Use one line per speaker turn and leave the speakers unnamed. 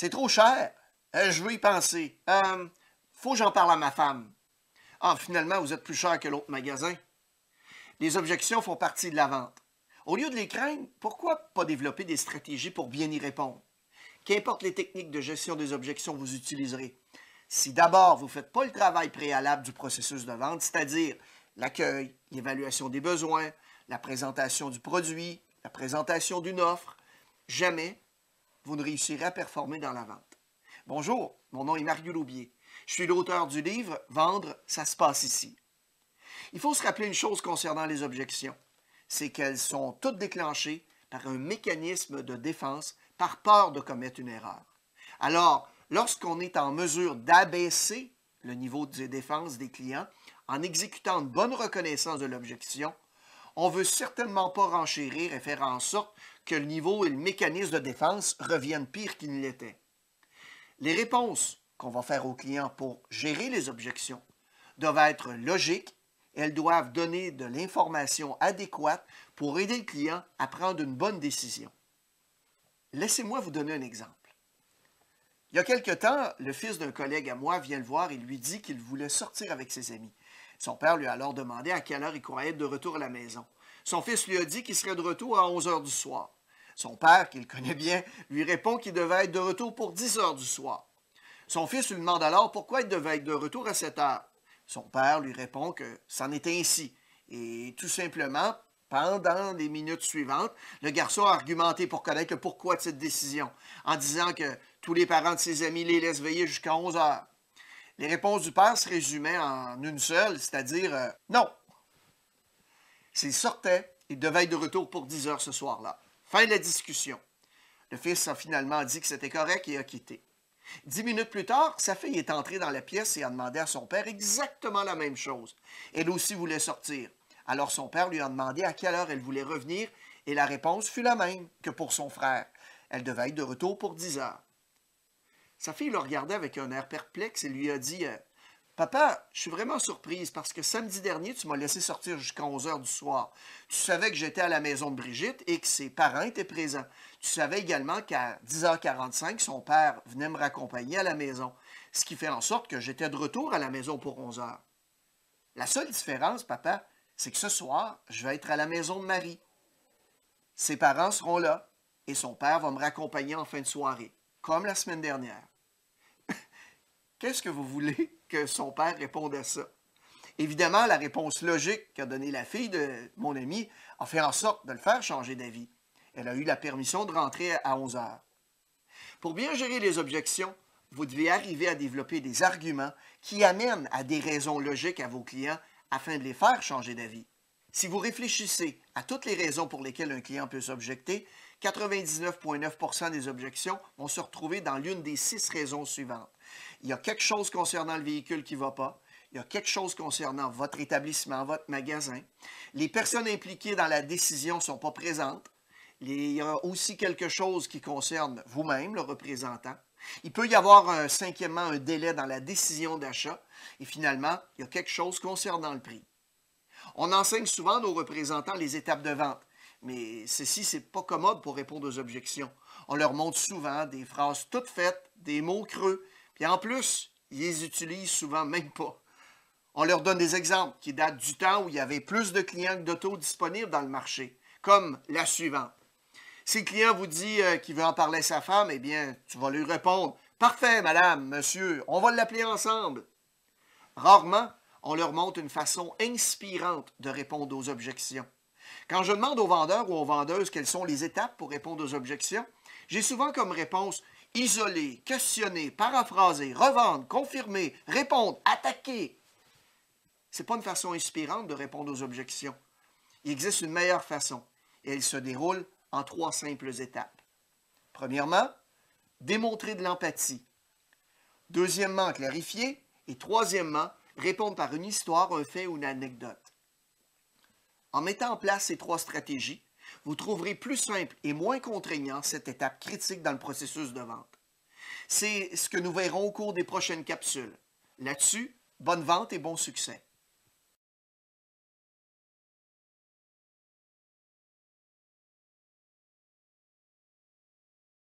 C'est trop cher. Euh, je veux y penser. Euh, faut que j'en parle à ma femme. Ah, finalement, vous êtes plus cher que l'autre magasin. Les objections font partie de la vente. Au lieu de les craindre, pourquoi pas développer des stratégies pour bien y répondre? Qu'importe les techniques de gestion des objections que vous utiliserez. Si d'abord vous ne faites pas le travail préalable du processus de vente, c'est-à-dire l'accueil, l'évaluation des besoins, la présentation du produit, la présentation d'une offre, jamais vous ne réussirez à performer dans la vente. Bonjour, mon nom est Mario Loubier. Je suis l'auteur du livre Vendre, ça se passe ici. Il faut se rappeler une chose concernant les objections, c'est qu'elles sont toutes déclenchées par un mécanisme de défense par peur de commettre une erreur. Alors, lorsqu'on est en mesure d'abaisser le niveau de défense des clients en exécutant une bonne reconnaissance de l'objection, on ne veut certainement pas renchérir et faire en sorte que le niveau et le mécanisme de défense reviennent pire qu'ils ne l'étaient. Les réponses qu'on va faire aux clients pour gérer les objections doivent être logiques elles doivent donner de l'information adéquate pour aider le client à prendre une bonne décision. Laissez-moi vous donner un exemple. Il y a quelque temps, le fils d'un collègue à moi vient le voir et lui dit qu'il voulait sortir avec ses amis. Son père lui a alors demandé à quelle heure il croyait être de retour à la maison. Son fils lui a dit qu'il serait de retour à 11 heures du soir. Son père, qu'il connaît bien, lui répond qu'il devait être de retour pour 10 heures du soir. Son fils lui demande alors pourquoi il devait être de retour à cette heure. Son père lui répond que c'en était ainsi. Et tout simplement, pendant les minutes suivantes, le garçon a argumenté pour connaître le pourquoi de cette décision, en disant que tous les parents de ses amis les laissent veiller jusqu'à 11 heures. Les réponses du père se résumaient en une seule, c'est-à-dire euh, non. S'il sortait, il devait être de retour pour 10 heures ce soir-là. Fin de la discussion. Le fils a finalement dit que c'était correct et a quitté. Dix minutes plus tard, sa fille est entrée dans la pièce et a demandé à son père exactement la même chose. Elle aussi voulait sortir. Alors son père lui a demandé à quelle heure elle voulait revenir et la réponse fut la même que pour son frère. Elle devait être de retour pour 10 heures. Sa fille le regardait avec un air perplexe et lui a dit euh, Papa, je suis vraiment surprise parce que samedi dernier, tu m'as laissé sortir jusqu'à 11 heures du soir. Tu savais que j'étais à la maison de Brigitte et que ses parents étaient présents. Tu savais également qu'à 10h45, son père venait me raccompagner à la maison, ce qui fait en sorte que j'étais de retour à la maison pour 11 heures. La seule différence, papa, c'est que ce soir, je vais être à la maison de Marie. Ses parents seront là et son père va me raccompagner en fin de soirée, comme la semaine dernière. Qu'est-ce que vous voulez? Que son père réponde à ça? Évidemment, la réponse logique qu'a donnée la fille de mon ami a fait en sorte de le faire changer d'avis. Elle a eu la permission de rentrer à 11 heures. Pour bien gérer les objections, vous devez arriver à développer des arguments qui amènent à des raisons logiques à vos clients afin de les faire changer d'avis. Si vous réfléchissez à toutes les raisons pour lesquelles un client peut s'objecter, 99,9% des objections vont se retrouver dans l'une des six raisons suivantes. Il y a quelque chose concernant le véhicule qui ne va pas. Il y a quelque chose concernant votre établissement, votre magasin. Les personnes impliquées dans la décision ne sont pas présentes. Il y a aussi quelque chose qui concerne vous-même, le représentant. Il peut y avoir, cinquièmement, un délai dans la décision d'achat. Et finalement, il y a quelque chose concernant le prix. On enseigne souvent à nos représentants les étapes de vente, mais ceci, n'est pas commode pour répondre aux objections. On leur montre souvent des phrases toutes faites, des mots creux, puis en plus, ils les utilisent souvent même pas. On leur donne des exemples qui datent du temps où il y avait plus de clients que d'autos disponibles dans le marché, comme la suivante. Si le client vous dit euh, qu'il veut en parler à sa femme, eh bien, tu vas lui répondre Parfait, madame, monsieur, on va l'appeler ensemble. Rarement, on leur montre une façon inspirante de répondre aux objections. Quand je demande aux vendeurs ou aux vendeuses quelles sont les étapes pour répondre aux objections, j'ai souvent comme réponse isoler, questionner, paraphraser, revendre, confirmer, répondre, attaquer. Ce n'est pas une façon inspirante de répondre aux objections. Il existe une meilleure façon et elle se déroule en trois simples étapes. Premièrement, démontrer de l'empathie. Deuxièmement, clarifier. Et troisièmement, répondre par une histoire, un fait ou une anecdote. En mettant en place ces trois stratégies, vous trouverez plus simple et moins contraignant cette étape critique dans le processus de vente. C'est ce que nous verrons au cours des prochaines capsules. Là-dessus, bonne vente et bon succès.